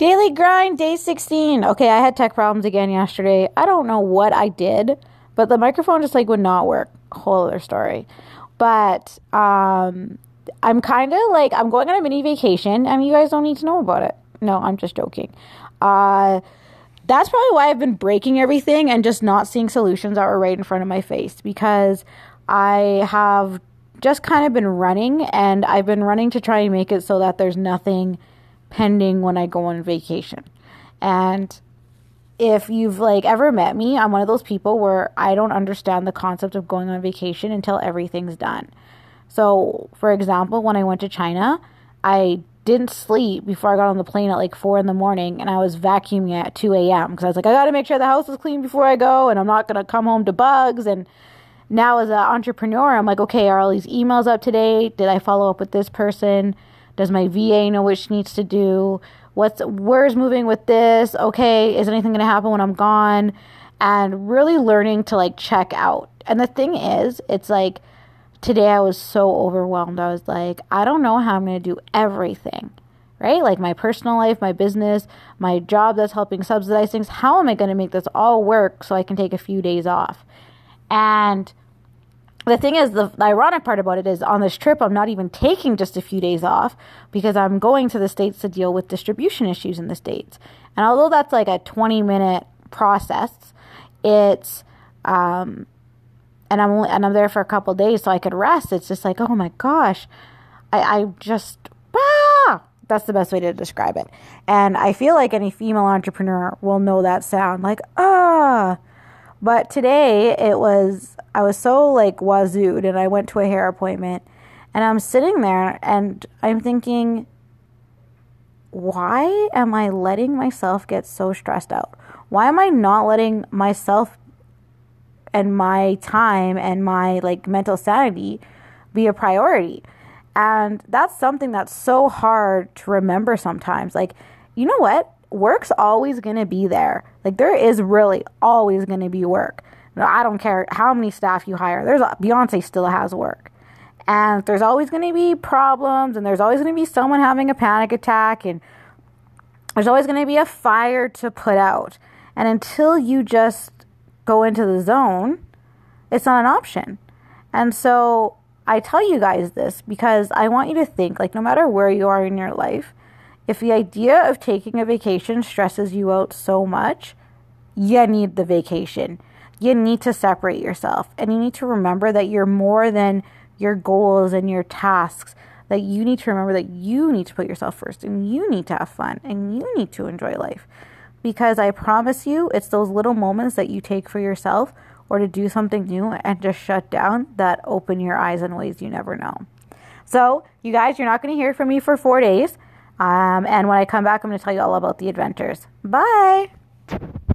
Daily grind, day 16. Okay, I had tech problems again yesterday. I don't know what I did, but the microphone just like would not work. Whole other story. But um I'm kind of like I'm going on a mini vacation. I mean, you guys don't need to know about it. No, I'm just joking. Uh that's probably why I've been breaking everything and just not seeing solutions that were right in front of my face because I have just kind of been running and I've been running to try and make it so that there's nothing pending when I go on vacation. And if you've like ever met me, I'm one of those people where I don't understand the concept of going on vacation until everything's done. So, for example, when I went to China, I didn't sleep before I got on the plane at like four in the morning and I was vacuuming at 2 a.m. because I was like, I got to make sure the house is clean before I go and I'm not to come home to bugs. And now, as an entrepreneur, I'm like, okay, are all these emails up to date? Did I follow up with this person? Does my VA know what she needs to do? What's where's moving with this? Okay, is anything going to happen when I'm gone? And really learning to like check out. And the thing is, it's like today I was so overwhelmed. I was like, I don't know how I'm going to do everything. Right? Like my personal life, my business, my job that's helping subsidize things. How am I going to make this all work so I can take a few days off? And the thing is, the, the, ironic part about it is on this trip, I'm not even taking just a few days off because I'm going to the States to deal with distribution issues in the States. And although that's like a 20 minute process, it's, um, and I'm only, and I'm there for a couple days so I could rest. It's just like, oh my gosh, I, I just, ah, that's the best way to describe it. And I feel like any female entrepreneur will know that sound like, ah. But today it was I was so like wazooed and I went to a hair appointment and I'm sitting there and I'm thinking, why am I letting myself get so stressed out? Why am I not letting myself and my time and my like mental sanity be a priority? And that's something that's so hard to remember sometimes. Like, you know what? Work's always going to be there. Like, there is really always going to be work. I don't care how many staff you hire. There's a, Beyonce still has work. And there's always going to be problems and there's always going to be someone having a panic attack and there's always going to be a fire to put out. And until you just go into the zone, it's not an option. And so I tell you guys this because I want you to think like no matter where you are in your life, if the idea of taking a vacation stresses you out so much, you need the vacation you need to separate yourself and you need to remember that you're more than your goals and your tasks. That you need to remember that you need to put yourself first and you need to have fun and you need to enjoy life. Because i promise you it's those little moments that you take for yourself or to do something new and just shut down that open your eyes in ways you never know. So you guys you're not going to hear from me for four days. Um, and when i come back i'm going to tell you all about the adventures. Bye